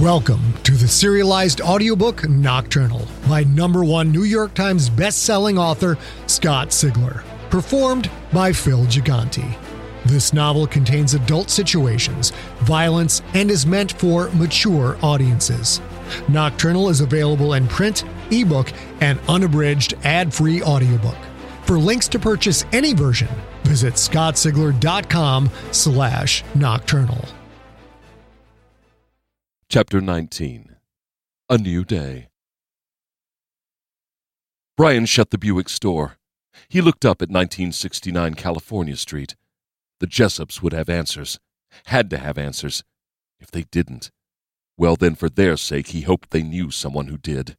Welcome to the serialized audiobook Nocturnal by number one New York Times best-selling author Scott Sigler, performed by Phil Gigante. This novel contains adult situations, violence, and is meant for mature audiences. Nocturnal is available in print, ebook, and unabridged ad-free audiobook. For links to purchase any version, visit scottsigler.com slash nocturnal. Chapter 19 A New Day Bryan shut the Buick store. He looked up at 1969 California Street. The Jessups would have answers, had to have answers. If they didn't, well, then for their sake, he hoped they knew someone who did.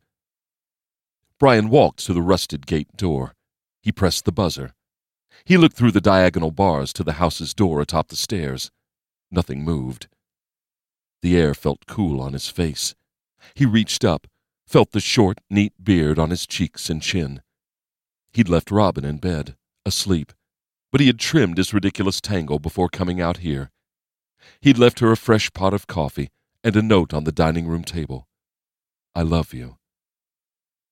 Bryan walked to the rusted gate door. He pressed the buzzer. He looked through the diagonal bars to the house's door atop the stairs. Nothing moved. The air felt cool on his face. He reached up, felt the short, neat beard on his cheeks and chin. He'd left Robin in bed, asleep, but he had trimmed his ridiculous tangle before coming out here. He'd left her a fresh pot of coffee and a note on the dining room table. I love you.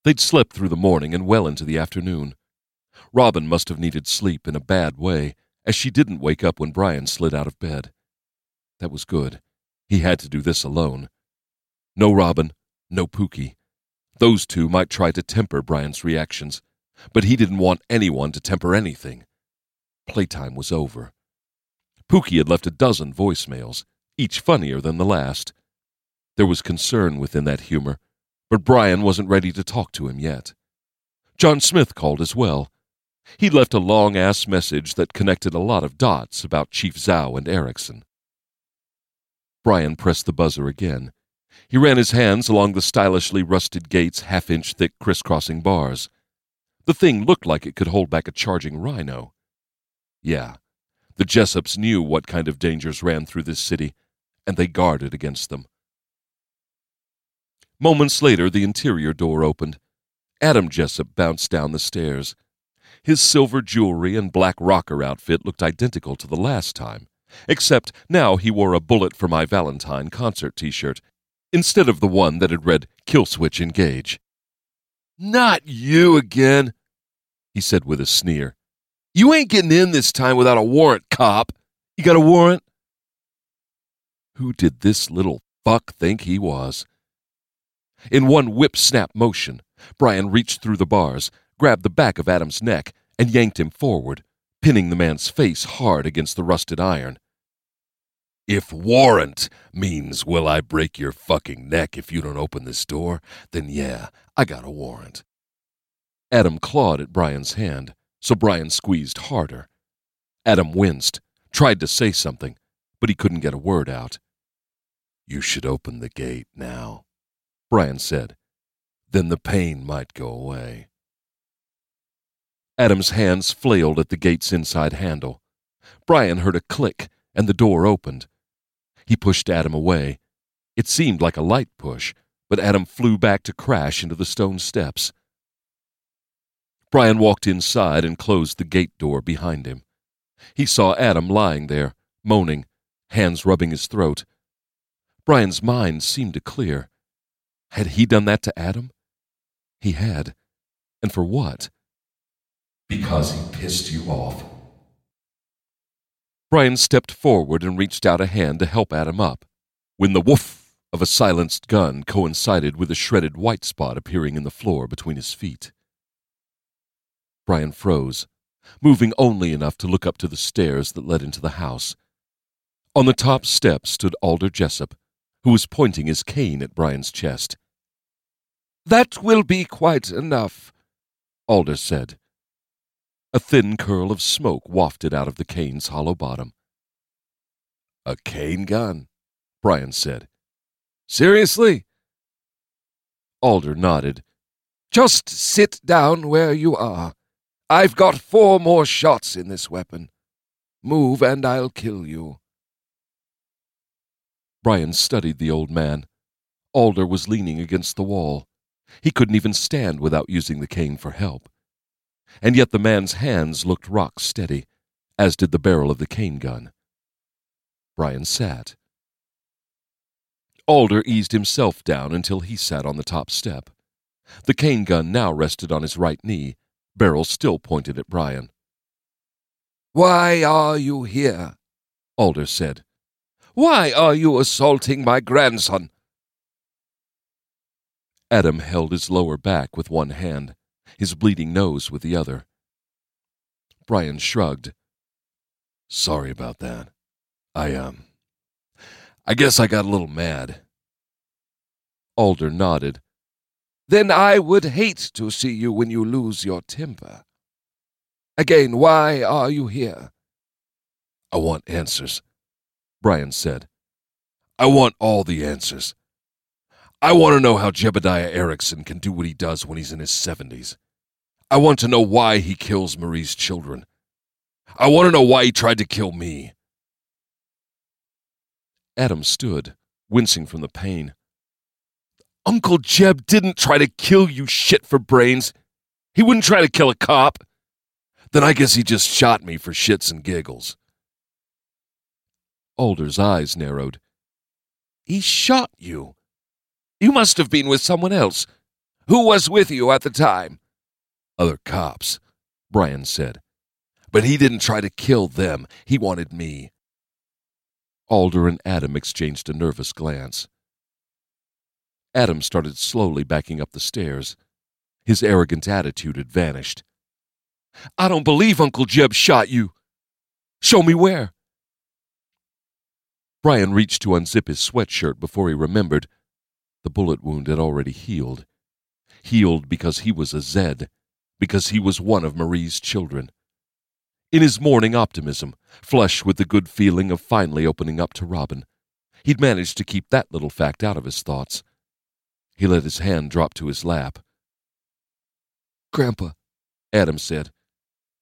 They'd slept through the morning and well into the afternoon. Robin must have needed sleep in a bad way, as she didn't wake up when Bryan slid out of bed. That was good. He had to do this alone. No Robin, no Pookie. Those two might try to temper Bryan's reactions, but he didn't want anyone to temper anything. Playtime was over. Pookie had left a dozen voicemails, each funnier than the last. There was concern within that humor, but Bryan wasn't ready to talk to him yet. John Smith called as well. He'd left a long ass message that connected a lot of dots about Chief Zhao and Erickson. Bryan pressed the buzzer again. He ran his hands along the stylishly rusted gate's half inch thick crisscrossing bars. The thing looked like it could hold back a charging rhino. Yeah, the Jessups knew what kind of dangers ran through this city, and they guarded against them. Moments later, the interior door opened. Adam Jessup bounced down the stairs. His silver jewelry and black rocker outfit looked identical to the last time. Except now he wore a Bullet for My Valentine concert t shirt instead of the one that had read Killswitch Engage. Not you again, he said with a sneer. You ain't getting in this time without a warrant, cop. You got a warrant? Who did this little fuck think he was? In one whip snap motion, Bryan reached through the bars, grabbed the back of Adam's neck, and yanked him forward, pinning the man's face hard against the rusted iron. If warrant means will I break your fucking neck if you don't open this door, then yeah, I got a warrant. Adam clawed at Bryan's hand, so Bryan squeezed harder. Adam winced, tried to say something, but he couldn't get a word out. You should open the gate now, Bryan said. Then the pain might go away. Adam's hands flailed at the gate's inside handle. Bryan heard a click, and the door opened. He pushed Adam away. It seemed like a light push, but Adam flew back to crash into the stone steps. Bryan walked inside and closed the gate door behind him. He saw Adam lying there, moaning, hands rubbing his throat. Bryan's mind seemed to clear. Had he done that to Adam? He had. And for what? Because he pissed you off. Bryan stepped forward and reached out a hand to help Adam up, when the woof of a silenced gun coincided with a shredded white spot appearing in the floor between his feet. Bryan froze, moving only enough to look up to the stairs that led into the house. On the top step stood Alder Jessup, who was pointing his cane at Bryan's chest. That will be quite enough, Alder said. A thin curl of smoke wafted out of the cane's hollow bottom. A cane gun? Bryan said. Seriously? Alder nodded. Just sit down where you are. I've got four more shots in this weapon. Move and I'll kill you. Bryan studied the old man. Alder was leaning against the wall. He couldn't even stand without using the cane for help and yet the man's hands looked rock steady, as did the barrel of the cane gun. Bryan sat. Alder eased himself down until he sat on the top step. The cane gun now rested on his right knee, barrel still pointed at Bryan. Why are you here? Alder said. Why are you assaulting my grandson? Adam held his lower back with one hand, his bleeding nose with the other. Bryan shrugged. Sorry about that. I, um, I guess I got a little mad. Alder nodded. Then I would hate to see you when you lose your temper. Again, why are you here? I want answers, Bryan said. I want all the answers. I want to know how Jebediah Erickson can do what he does when he's in his 70s. I want to know why he kills Marie's children. I want to know why he tried to kill me. Adam stood, wincing from the pain. Uncle Jeb didn't try to kill you shit for brains. He wouldn't try to kill a cop. Then I guess he just shot me for shits and giggles. Alder's eyes narrowed. He shot you. You must have been with someone else. Who was with you at the time? Other cops, Bryan said. But he didn't try to kill them. He wanted me. Alder and Adam exchanged a nervous glance. Adam started slowly backing up the stairs. His arrogant attitude had vanished. I don't believe Uncle Jeb shot you. Show me where. Bryan reached to unzip his sweatshirt before he remembered. The bullet wound had already healed. Healed because he was a Zed, because he was one of Marie's children. In his morning optimism, flush with the good feeling of finally opening up to Robin, he'd managed to keep that little fact out of his thoughts. He let his hand drop to his lap. Grandpa, Adam said,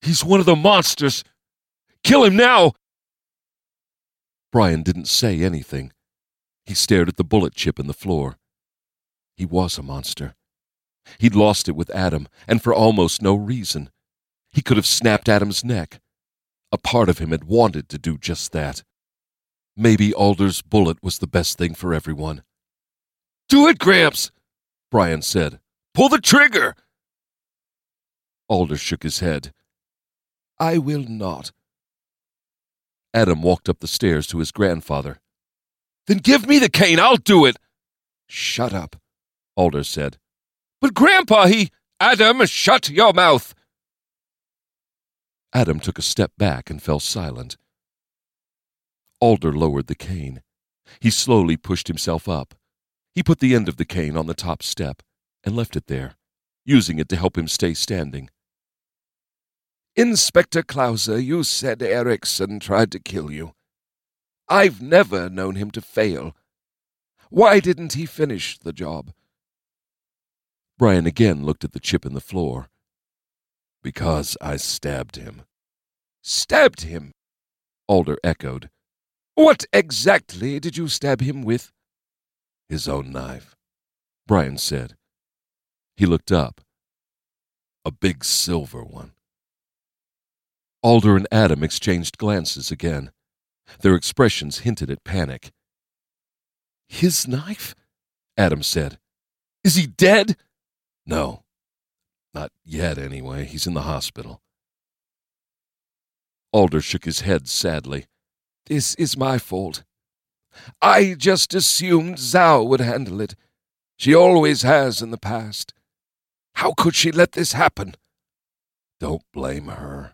he's one of the monsters. Kill him now! Bryan didn't say anything. He stared at the bullet chip in the floor. He was a monster. He'd lost it with Adam, and for almost no reason. He could have snapped Adam's neck. A part of him had wanted to do just that. Maybe Alder's bullet was the best thing for everyone. Do it, Gramps, Bryan said. Pull the trigger. Alder shook his head. I will not. Adam walked up the stairs to his grandfather. Then give me the cane, I'll do it. Shut up, Alder said. But, Grandpa, he. Adam, shut your mouth. Adam took a step back and fell silent. Alder lowered the cane. He slowly pushed himself up. He put the end of the cane on the top step and left it there, using it to help him stay standing. Inspector Clauser, you said Erickson tried to kill you. I've never known him to fail. Why didn't he finish the job? Bryan again looked at the chip in the floor. Because I stabbed him. Stabbed him? Alder echoed. What exactly did you stab him with? His own knife, Bryan said. He looked up. A big silver one. Alder and Adam exchanged glances again. Their expressions hinted at panic. His knife? Adam said. Is he dead? No. Not yet, anyway. He's in the hospital. Alder shook his head sadly. This is my fault. I just assumed Zhao would handle it. She always has in the past. How could she let this happen? Don't blame her,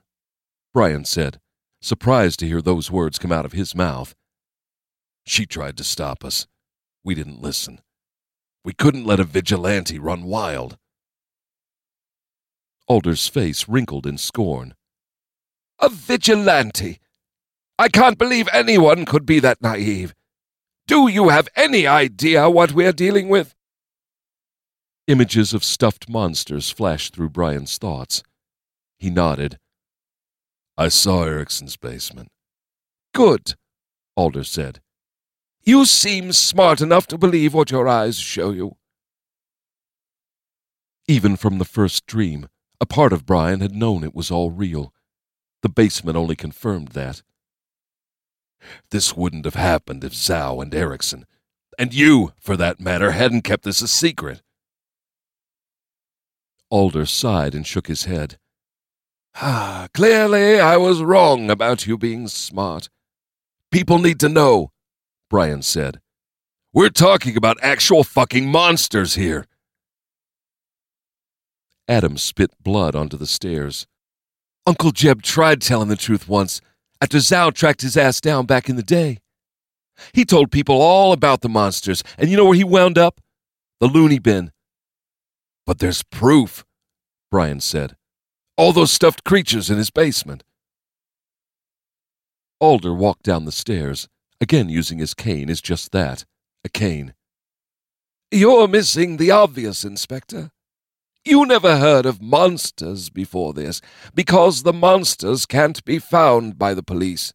Bryan said, surprised to hear those words come out of his mouth. She tried to stop us. We didn't listen. We couldn't let a vigilante run wild. Alder's face wrinkled in scorn. A vigilante? I can't believe anyone could be that naive. Do you have any idea what we're dealing with? Images of stuffed monsters flashed through Bryan's thoughts. He nodded. I saw Erickson's basement. Good, Alder said. You seem smart enough to believe what your eyes show you. Even from the first dream, a part of Bryan had known it was all real. The basement only confirmed that. This wouldn't have happened if Zhao and Erickson. And you, for that matter, hadn't kept this a secret. Alder sighed and shook his head. Ah, clearly I was wrong about you being smart. People need to know, Bryan said. We're talking about actual fucking monsters here. Adam spit blood onto the stairs. Uncle Jeb tried telling the truth once after Zhao tracked his ass down back in the day. He told people all about the monsters, and you know where he wound up? The loony bin. But there's proof, Bryan said. All those stuffed creatures in his basement. Alder walked down the stairs, again using his cane is just that a cane. You're missing the obvious, Inspector. You never heard of monsters before this, because the monsters can't be found by the police.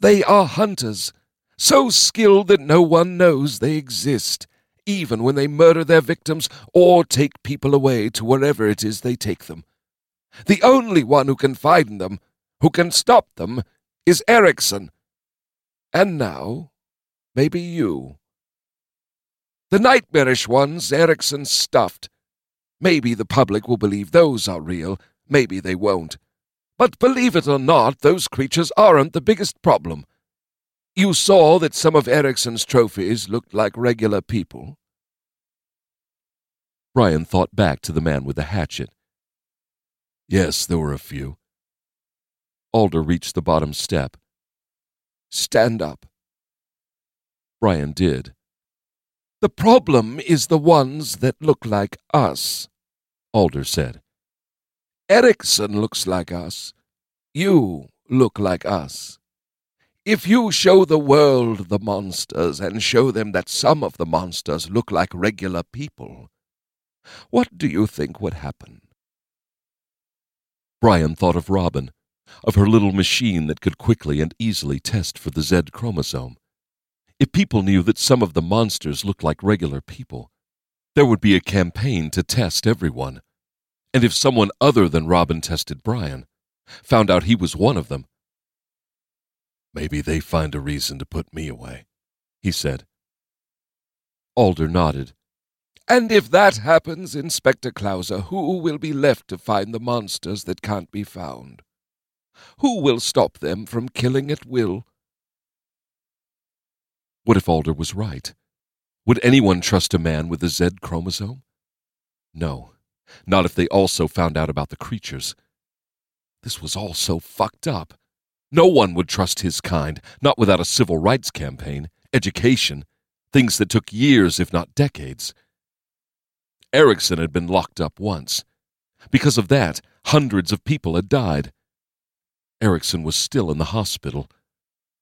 They are hunters, so skilled that no one knows they exist, even when they murder their victims or take people away to wherever it is they take them. The only one who can find them, who can stop them, is Erickson. And now, maybe you. The nightmarish ones Erickson stuffed. Maybe the public will believe those are real, maybe they won't. But believe it or not, those creatures aren't the biggest problem. You saw that some of Erickson's trophies looked like regular people. Bryan thought back to the man with the hatchet. Yes, there were a few. Alder reached the bottom step. Stand up. Bryan did. The problem is the ones that look like us, Alder said. Erickson looks like us. You look like us. If you show the world the monsters and show them that some of the monsters look like regular people, what do you think would happen? Bryan thought of Robin, of her little machine that could quickly and easily test for the Z chromosome. If people knew that some of the monsters looked like regular people, there would be a campaign to test everyone. And if someone other than Robin tested Bryan, found out he was one of them, maybe they find a reason to put me away, he said. Alder nodded. And if that happens, Inspector Clauser, who will be left to find the monsters that can't be found? Who will stop them from killing at will? What if Alder was right? Would anyone trust a man with a Z chromosome? No, not if they also found out about the creatures. This was all so fucked up. No one would trust his kind, not without a civil rights campaign, education, things that took years, if not decades. Erickson had been locked up once. Because of that, hundreds of people had died. Erickson was still in the hospital.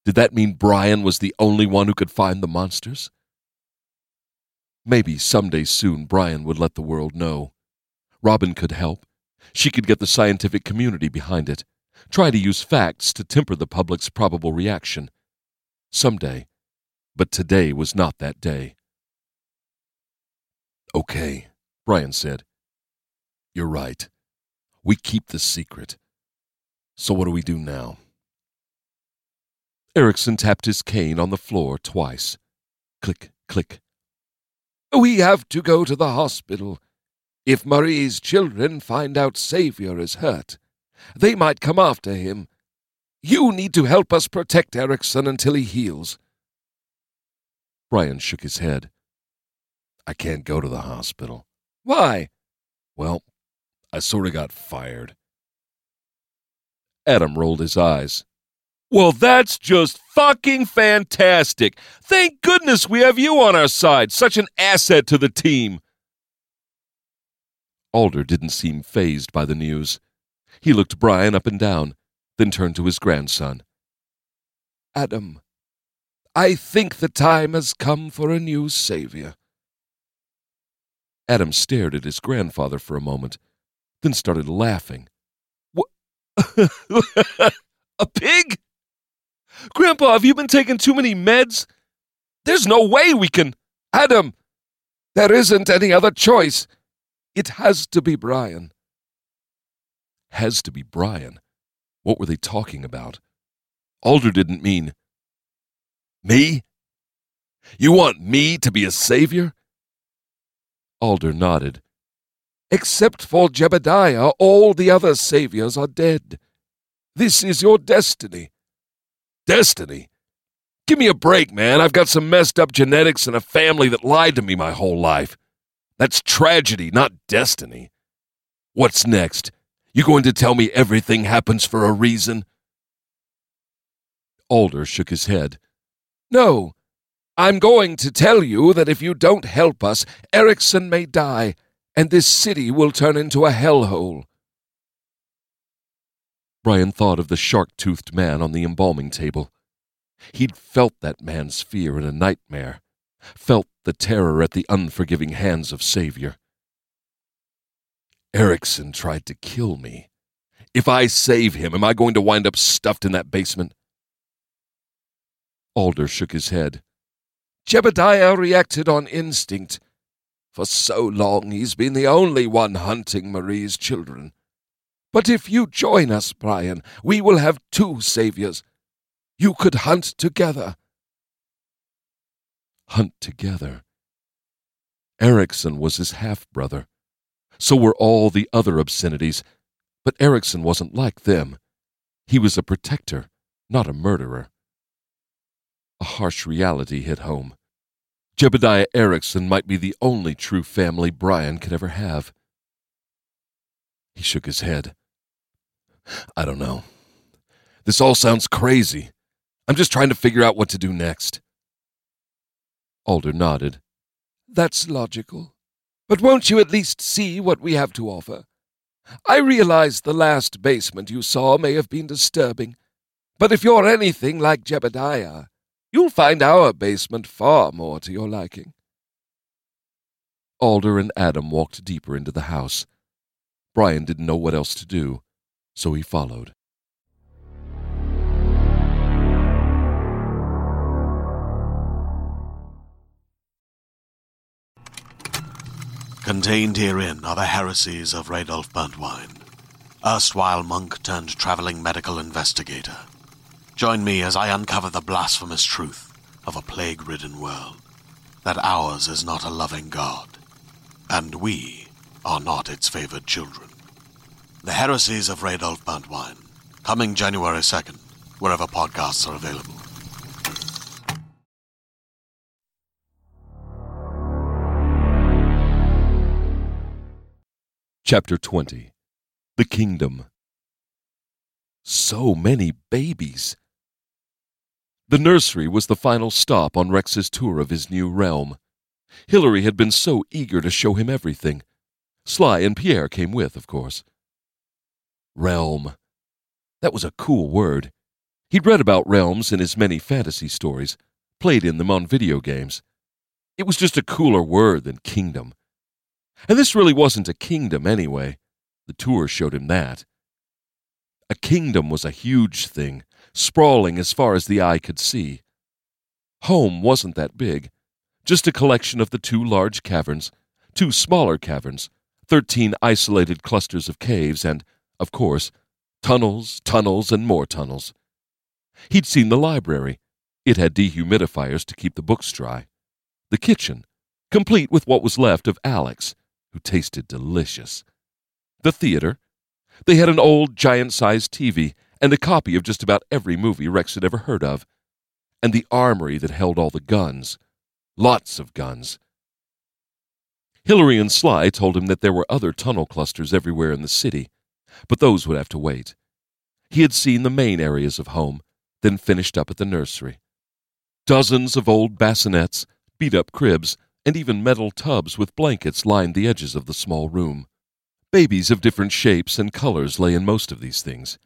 Did that mean Bryan was the only one who could find the monsters? Maybe someday soon Bryan would let the world know. Robin could help. She could get the scientific community behind it. Try to use facts to temper the public's probable reaction. Someday. But today was not that day. Okay, Bryan said. You're right. We keep the secret. So what do we do now? Erickson tapped his cane on the floor twice. Click, click. We have to go to the hospital. If Marie's children find out Savior is hurt, they might come after him. You need to help us protect Erickson until he heals. Bryan shook his head. I can't go to the hospital. Why? Well, I sort of got fired. Adam rolled his eyes. Well, that's just fucking fantastic. Thank goodness we have you on our side. Such an asset to the team. Alder didn't seem fazed by the news. He looked Bryan up and down, then turned to his grandson. Adam, I think the time has come for a new savior. Adam stared at his grandfather for a moment, then started laughing. A pig? Grandpa, have you been taking too many meds? There's no way we can. Adam, there isn't any other choice. It has to be Bryan. Has to be Bryan? What were they talking about? Alder didn't mean. Me? You want me to be a savior? Alder nodded. Except for Jebediah, all the other saviors are dead. This is your destiny. Destiny? Give me a break, man. I've got some messed up genetics and a family that lied to me my whole life. That's tragedy, not destiny. What's next? You going to tell me everything happens for a reason? Alder shook his head. No. I'm going to tell you that if you don't help us, Erickson may die, and this city will turn into a hellhole. Bryan thought of the shark toothed man on the embalming table. He'd felt that man's fear in a nightmare, felt the terror at the unforgiving hands of Savior. Erickson tried to kill me. If I save him, am I going to wind up stuffed in that basement? Alder shook his head. Jebediah reacted on instinct. For so long he's been the only one hunting Marie's children. But if you join us, Bryan, we will have two saviors. You could hunt together. Hunt together. Erickson was his half brother. So were all the other obscenities, but Erickson wasn't like them. He was a protector, not a murderer. A harsh reality hit home. Jebediah Erickson might be the only true family Bryan could ever have. He shook his head. I don't know. This all sounds crazy. I'm just trying to figure out what to do next. Alder nodded. That's logical. But won't you at least see what we have to offer? I realize the last basement you saw may have been disturbing, but if you're anything like Jebediah, you'll find our basement far more to your liking. Alder and Adam walked deeper into the house. Bryan didn't know what else to do, so he followed. Contained herein are the heresies of Radolf Burntwine, erstwhile monk turned traveling medical investigator. Join me as I uncover the blasphemous truth of a plague ridden world that ours is not a loving God, and we are not its favored children. The Heresies of Radolf Burntwine, coming January 2nd, wherever podcasts are available. Chapter 20 The Kingdom So many babies! The nursery was the final stop on Rex's tour of his new realm. Hilary had been so eager to show him everything. Sly and Pierre came with, of course. Realm. That was a cool word. He'd read about realms in his many fantasy stories, played in them on video games. It was just a cooler word than kingdom. And this really wasn't a kingdom anyway. The tour showed him that. A kingdom was a huge thing, sprawling as far as the eye could see. Home wasn't that big, just a collection of the two large caverns, two smaller caverns, thirteen isolated clusters of caves, and, of course, tunnels, tunnels, and more tunnels. He'd seen the library. It had dehumidifiers to keep the books dry. The kitchen, complete with what was left of Alex, who tasted delicious. The theater. They had an old giant sized TV and a copy of just about every movie Rex had ever heard of. And the armory that held all the guns. Lots of guns. Hilary and Sly told him that there were other tunnel clusters everywhere in the city, but those would have to wait. He had seen the main areas of home, then finished up at the nursery. Dozens of old bassinets, beat up cribs, and even metal tubs with blankets lined the edges of the small room. Babies of different shapes and colors lay in most of these things.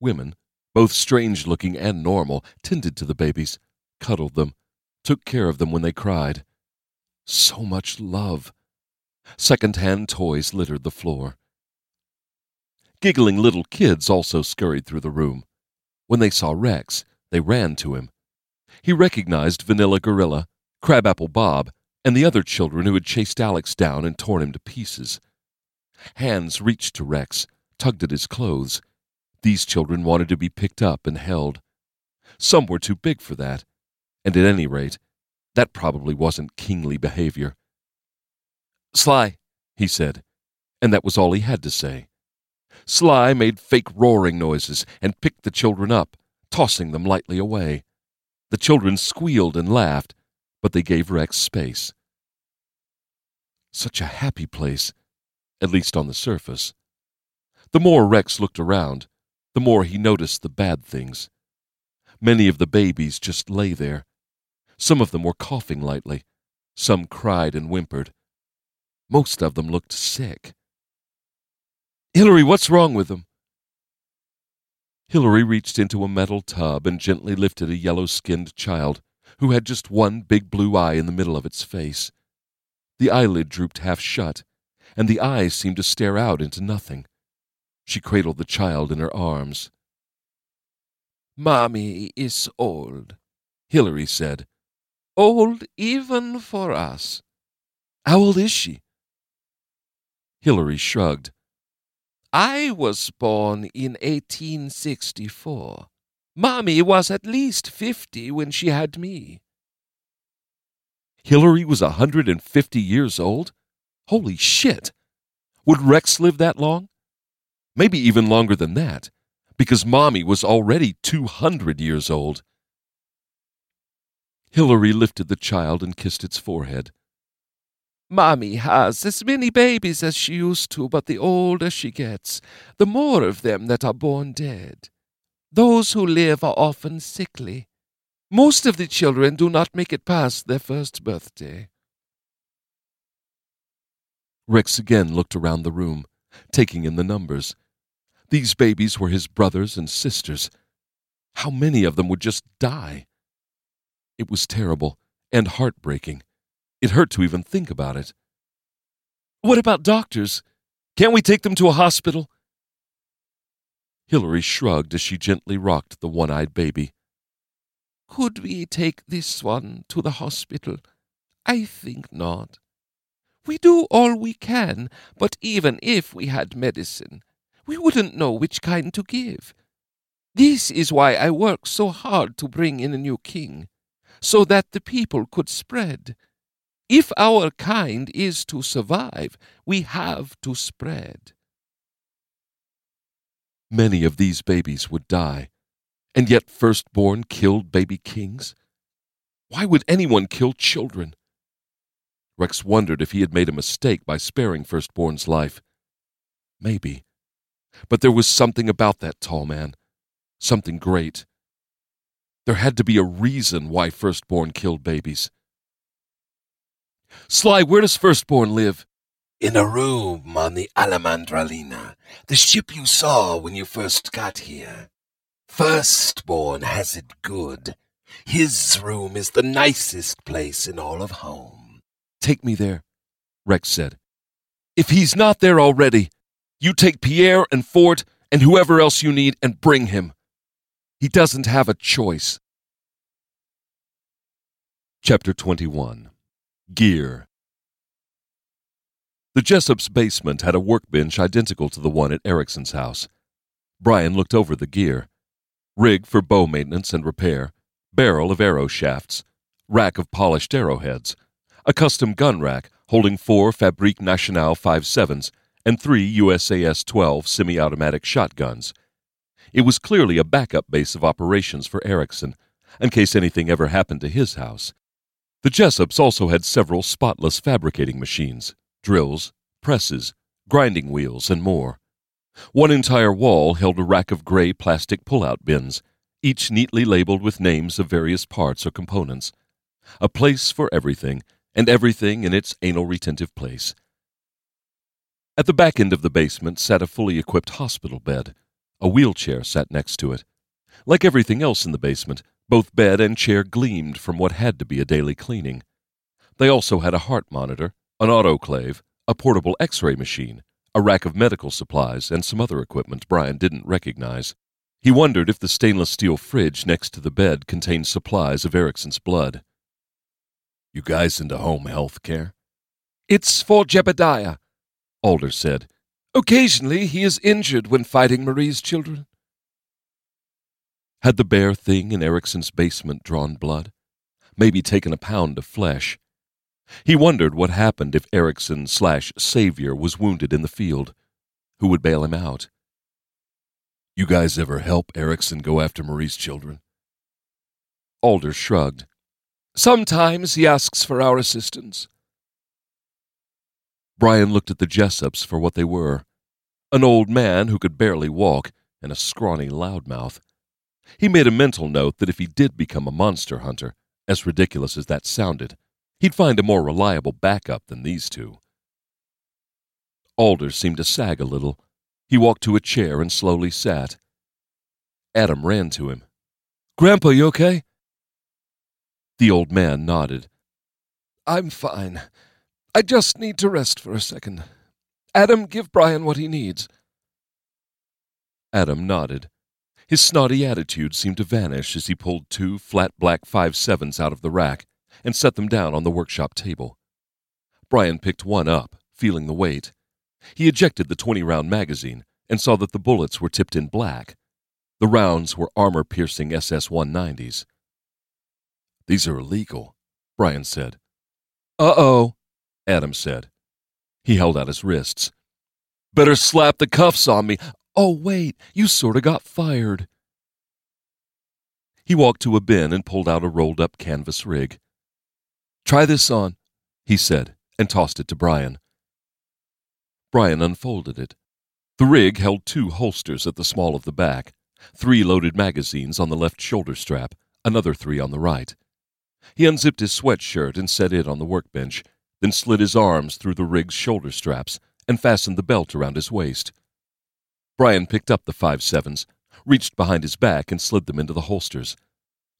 Women, both strange looking and normal, tended to the babies, cuddled them, took care of them when they cried. So much love. Second-hand toys littered the floor. Giggling little kids also scurried through the room. When they saw Rex, they ran to him. He recognized Vanilla Gorilla, Crabapple Bob, and the other children who had chased Alex down and torn him to pieces. Hands reached to Rex, tugged at his clothes. These children wanted to be picked up and held. Some were too big for that, and at any rate, That probably wasn't kingly behavior. Sly, he said, and that was all he had to say. Sly made fake roaring noises and picked the children up, tossing them lightly away. The children squealed and laughed, but they gave Rex space. Such a happy place, at least on the surface. The more Rex looked around, the more he noticed the bad things. Many of the babies just lay there. Some of them were coughing lightly. Some cried and whimpered. Most of them looked sick. Hillary, what's wrong with them? Hillary reached into a metal tub and gently lifted a yellow skinned child who had just one big blue eye in the middle of its face. The eyelid drooped half shut, and the eyes seemed to stare out into nothing. She cradled the child in her arms. Mommy is old, Hilary said. Old even for us. How old is she? Hilary shrugged. I was born in 1864. Mommy was at least 50 when she had me. Hillary was a 150 years old? Holy shit! Would Rex live that long? Maybe even longer than that, because Mommy was already 200 years old. Hillary lifted the child and kissed its forehead. Mommy has as many babies as she used to, but the older she gets, the more of them that are born dead. Those who live are often sickly. Most of the children do not make it past their first birthday. Rex again looked around the room, taking in the numbers. These babies were his brothers and sisters. How many of them would just die? It was terrible and heartbreaking. It hurt to even think about it. What about doctors? Can't we take them to a hospital? Hillary shrugged as she gently rocked the one eyed baby. Could we take this one to the hospital? I think not. We do all we can, but even if we had medicine, we wouldn't know which kind to give. This is why I work so hard to bring in a new king, so that the people could spread. If our kind is to survive, we have to spread. Many of these babies would die, and yet firstborn killed baby kings? Why would anyone kill children? Rex wondered if he had made a mistake by sparing firstborn's life. Maybe. But there was something about that tall man, something great. There had to be a reason why firstborn killed babies. Sly, where does Firstborn live? In a room on the Alamandralina, the ship you saw when you first got here. Firstborn has it good. His room is the nicest place in all of home. Take me there, Rex said. If he's not there already, you take Pierre and Fort and whoever else you need and bring him. He doesn't have a choice. Chapter 21 Gear The Jessup's basement had a workbench identical to the one at Erickson's house. Bryan looked over the gear. Rig for bow maintenance and repair, barrel of arrow shafts, rack of polished arrowheads, a custom gun rack holding four Fabrique Nationale 57s and three USAS 12 semi automatic shotguns. It was clearly a backup base of operations for Erickson, in case anything ever happened to his house. The Jessups also had several spotless fabricating machines, drills, presses, grinding wheels, and more. One entire wall held a rack of gray plastic pull-out bins, each neatly labeled with names of various parts or components. A place for everything, and everything in its anal retentive place. At the back end of the basement sat a fully equipped hospital bed. A wheelchair sat next to it. Like everything else in the basement, both bed and chair gleamed from what had to be a daily cleaning. They also had a heart monitor, an autoclave, a portable x ray machine, a rack of medical supplies, and some other equipment Bryan didn't recognize. He wondered if the stainless steel fridge next to the bed contained supplies of Erickson's blood. You guys into home health care? It's for Jebediah, Alder said. Occasionally he is injured when fighting Marie's children. Had the bear thing in Erickson's basement drawn blood? maybe taken a pound of flesh. He wondered what happened if Erickson slash Savior was wounded in the field. Who would bail him out? You guys ever help Erickson go after Marie's children? Alder shrugged. Sometimes he asks for our assistance. Bryan looked at the Jessups for what they were an old man who could barely walk and a scrawny loudmouth. He made a mental note that if he did become a monster hunter, as ridiculous as that sounded, he'd find a more reliable backup than these two. Alder seemed to sag a little. He walked to a chair and slowly sat. Adam ran to him. Grandpa, you okay? The old man nodded. I'm fine. I just need to rest for a second. Adam, give Bryan what he needs. Adam nodded. His snotty attitude seemed to vanish as he pulled two flat black five sevens out of the rack and set them down on the workshop table. Bryan picked one up, feeling the weight. He ejected the 20 round magazine and saw that the bullets were tipped in black. The rounds were armor piercing SS 190s. These are illegal, Bryan said. Uh oh, Adam said. He held out his wrists. Better slap the cuffs on me. Oh, wait, you sort of got fired. He walked to a bin and pulled out a rolled up canvas rig. Try this on, he said, and tossed it to Bryan. Bryan unfolded it. The rig held two holsters at the small of the back, three loaded magazines on the left shoulder strap, another three on the right. He unzipped his sweatshirt and set it on the workbench, then slid his arms through the rig's shoulder straps and fastened the belt around his waist. Bryan picked up the five sevens, reached behind his back, and slid them into the holsters.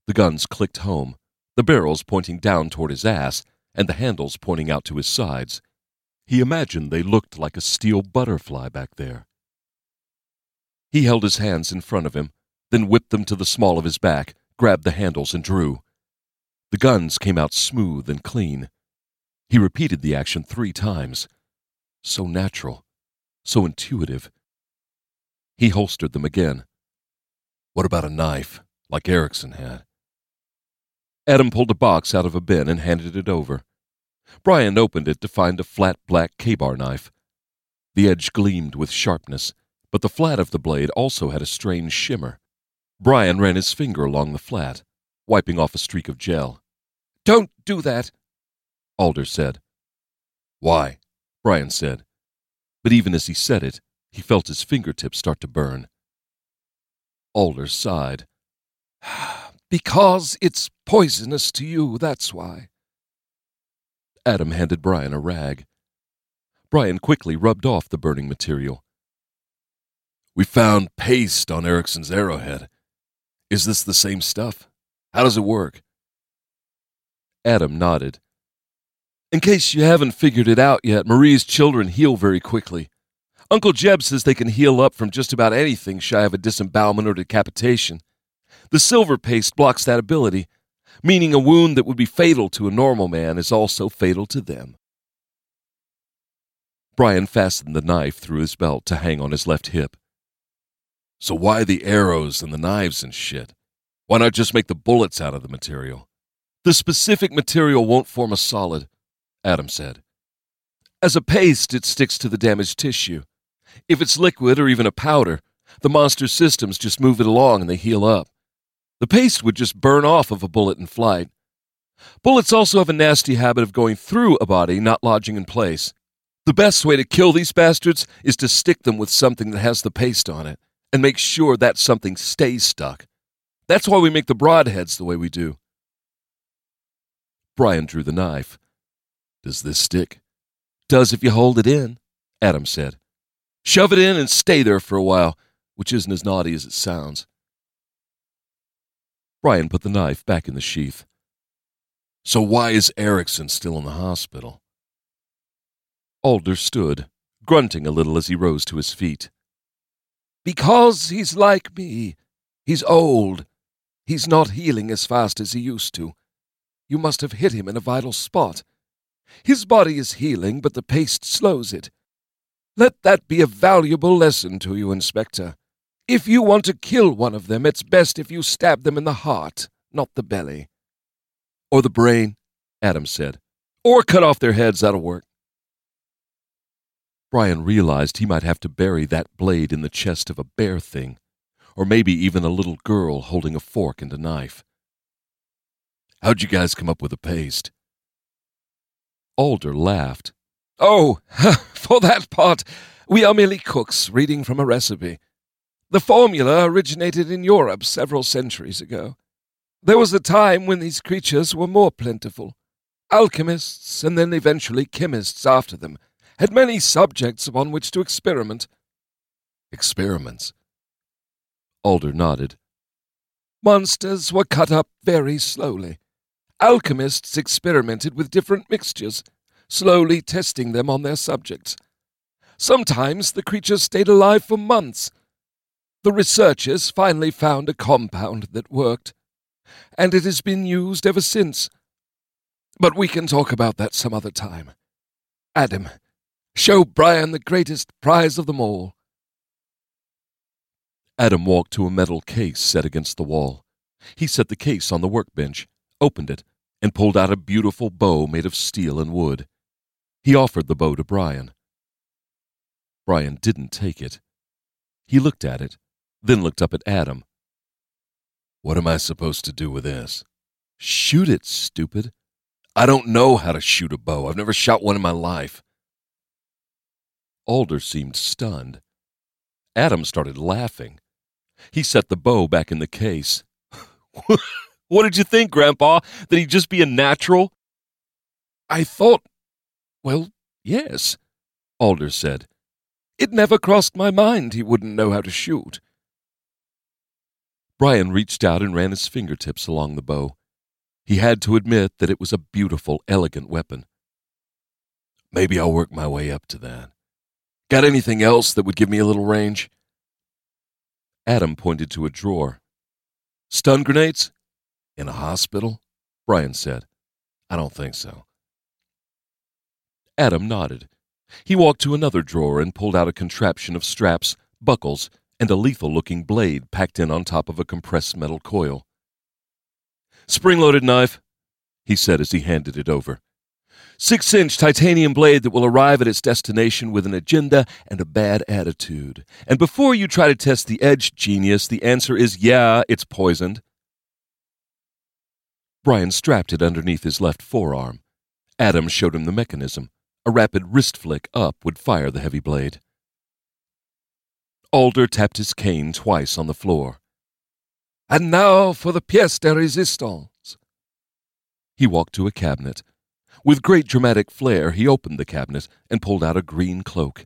The guns clicked home, the barrels pointing down toward his ass and the handles pointing out to his sides. He imagined they looked like a steel butterfly back there. He held his hands in front of him, then whipped them to the small of his back, grabbed the handles, and drew. The guns came out smooth and clean. He repeated the action three times. So natural, so intuitive. He holstered them again. What about a knife, like Erickson had? Adam pulled a box out of a bin and handed it over. Bryan opened it to find a flat black Ka-Bar knife. The edge gleamed with sharpness, but the flat of the blade also had a strange shimmer. Bryan ran his finger along the flat, wiping off a streak of gel. Don't do that, Alder said. Why? Bryan said. But even as he said it, he felt his fingertips start to burn. Alder sighed. because it's poisonous to you, that's why. Adam handed Bryan a rag. Bryan quickly rubbed off the burning material. We found paste on Erickson's arrowhead. Is this the same stuff? How does it work? Adam nodded. In case you haven't figured it out yet, Marie's children heal very quickly. Uncle Jeb says they can heal up from just about anything shy of a disembowelment or decapitation. The silver paste blocks that ability, meaning a wound that would be fatal to a normal man is also fatal to them. Bryan fastened the knife through his belt to hang on his left hip. So why the arrows and the knives and shit? Why not just make the bullets out of the material? The specific material won't form a solid, Adam said. As a paste, it sticks to the damaged tissue. If it's liquid or even a powder, the monster's systems just move it along and they heal up. The paste would just burn off of a bullet in flight. Bullets also have a nasty habit of going through a body, not lodging in place. The best way to kill these bastards is to stick them with something that has the paste on it and make sure that something stays stuck. That's why we make the broadheads the way we do. Bryan drew the knife. Does this stick? Does if you hold it in, Adam said. Shove it in and stay there for a while, which isn't as naughty as it sounds. Bryan put the knife back in the sheath. So why is Erickson still in the hospital? Alder stood, grunting a little as he rose to his feet. Because he's like me. He's old. He's not healing as fast as he used to. You must have hit him in a vital spot. His body is healing, but the paste slows it. Let that be a valuable lesson to you, Inspector. If you want to kill one of them, it's best if you stab them in the heart, not the belly. Or the brain, Adams said. Or cut off their heads, that'll work. Bryan realized he might have to bury that blade in the chest of a bear thing, or maybe even a little girl holding a fork and a knife. How'd you guys come up with the paste? Alder laughed. Oh, for that part, we are merely cooks reading from a recipe. The formula originated in Europe several centuries ago. There was a time when these creatures were more plentiful. Alchemists, and then eventually chemists after them, had many subjects upon which to experiment. Experiments? Alder nodded. Monsters were cut up very slowly. Alchemists experimented with different mixtures, slowly testing them on their subjects. Sometimes the creatures stayed alive for months. The researchers finally found a compound that worked, and it has been used ever since. But we can talk about that some other time. Adam, show Bryan the greatest prize of them all. Adam walked to a metal case set against the wall. He set the case on the workbench, opened it, and pulled out a beautiful bow made of steel and wood. He offered the bow to Bryan. Bryan didn't take it. He looked at it, then looked up at Adam. What am I supposed to do with this? Shoot it, stupid. I don't know how to shoot a bow. I've never shot one in my life. Alder seemed stunned. Adam started laughing. He set the bow back in the case. what did you think, Grandpa? That he'd just be a natural? I thought. Well, yes, Alder said. It never crossed my mind he wouldn't know how to shoot. Bryan reached out and ran his fingertips along the bow. He had to admit that it was a beautiful, elegant weapon. Maybe I'll work my way up to that. Got anything else that would give me a little range? Adam pointed to a drawer. Stun grenades? In a hospital? Bryan said. I don't think so. Adam nodded. He walked to another drawer and pulled out a contraption of straps, buckles, and a lethal looking blade packed in on top of a compressed metal coil. Spring loaded knife, he said as he handed it over. Six inch titanium blade that will arrive at its destination with an agenda and a bad attitude. And before you try to test the edge, genius, the answer is yeah, it's poisoned. Bryan strapped it underneath his left forearm. Adam showed him the mechanism. A rapid wrist flick up would fire the heavy blade. Alder tapped his cane twice on the floor. And now for the pièce de résistance. He walked to a cabinet. With great dramatic flair, he opened the cabinet and pulled out a green cloak.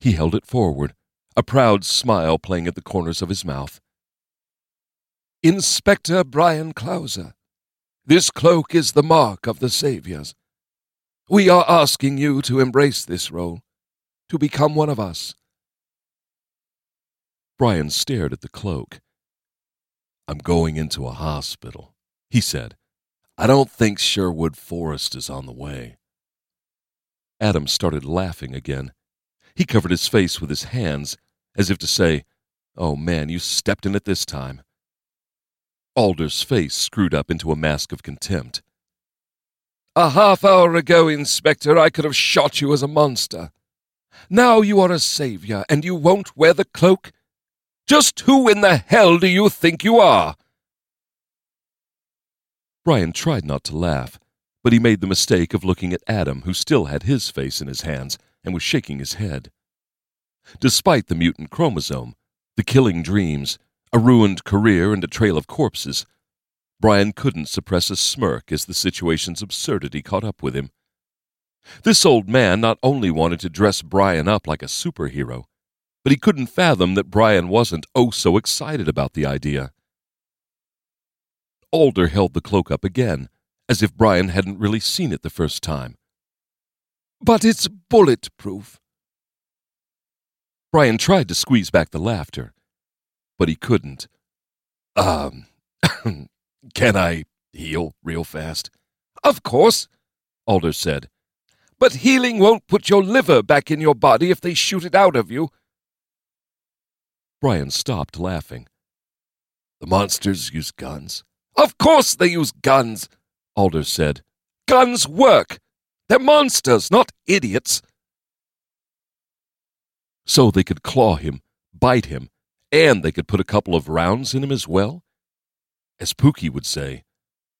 He held it forward, a proud smile playing at the corners of his mouth. Inspector Bryan Clauser, this cloak is the mark of the Saviors. We are asking you to embrace this role, to become one of us. Bryan stared at the cloak. I'm going into a hospital, he said. I don't think Sherwood Forest is on the way. Adam started laughing again. He covered his face with his hands, as if to say, Oh man, you stepped in it this time. Alder's face screwed up into a mask of contempt. A half hour ago, Inspector, I could have shot you as a monster. Now you are a savior, and you won't wear the cloak? Just who in the hell do you think you are? Bryan tried not to laugh, but he made the mistake of looking at Adam, who still had his face in his hands and was shaking his head. Despite the mutant chromosome, the killing dreams, a ruined career, and a trail of corpses, Bryan couldn't suppress a smirk as the situation's absurdity caught up with him. This old man not only wanted to dress Bryan up like a superhero, but he couldn't fathom that Bryan wasn't oh so excited about the idea. Alder held the cloak up again, as if Bryan hadn't really seen it the first time. But it's bulletproof. Bryan tried to squeeze back the laughter, but he couldn't. Um, Can I heal real fast? Of course, Alder said. But healing won't put your liver back in your body if they shoot it out of you. Bryan stopped laughing. The monsters use guns? Of course they use guns. Alders said. Guns work! They're monsters, not idiots! So they could claw him, bite him, and they could put a couple of rounds in him as well? As Pookie would say,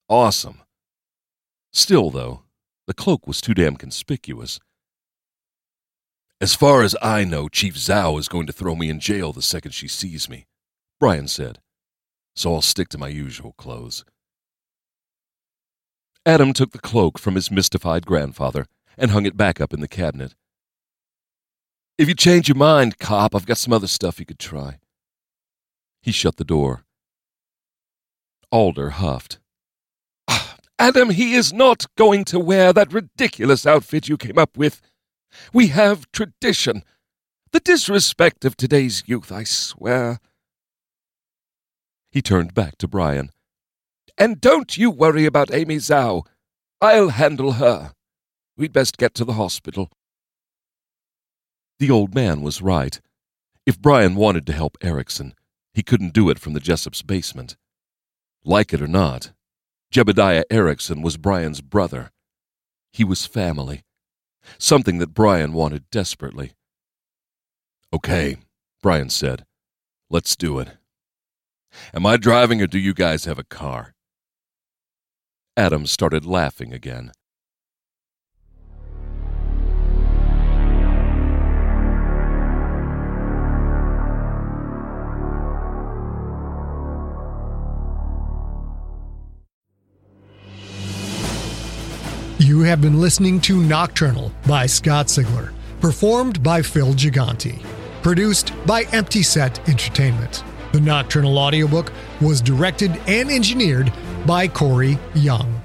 awesome. Still, though, the cloak was too damn conspicuous. As far as I know, Chief Zhao is going to throw me in jail the second she sees me, Bryan said, so I'll stick to my usual clothes. Adam took the cloak from his mystified grandfather and hung it back up in the cabinet. If you change your mind, cop, I've got some other stuff you could try. He shut the door. Alder huffed. Ah, Adam, he is not going to wear that ridiculous outfit you came up with. We have tradition. The disrespect of today's youth, I swear. He turned back to Bryan. And don't you worry about Amy Zhao. I'll handle her. We'd best get to the hospital. The old man was right. If Bryan wanted to help Erickson, he couldn't do it from the Jessup's basement. Like it or not, Jebediah Erickson was Bryan's brother. He was family, something that Bryan wanted desperately. Okay, Bryan said. Let's do it. Am I driving or do you guys have a car? Adam started laughing again. You have been listening to Nocturnal by Scott Sigler, performed by Phil Gigante, produced by Empty Set Entertainment. The Nocturnal audiobook was directed and engineered by Corey Young.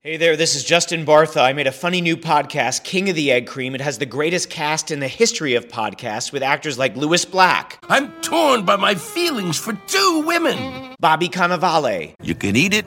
Hey there, this is Justin Bartha. I made a funny new podcast, King of the Egg Cream. It has the greatest cast in the history of podcasts with actors like Lewis Black. I'm torn by my feelings for two women. Bobby Cannavale. You can eat it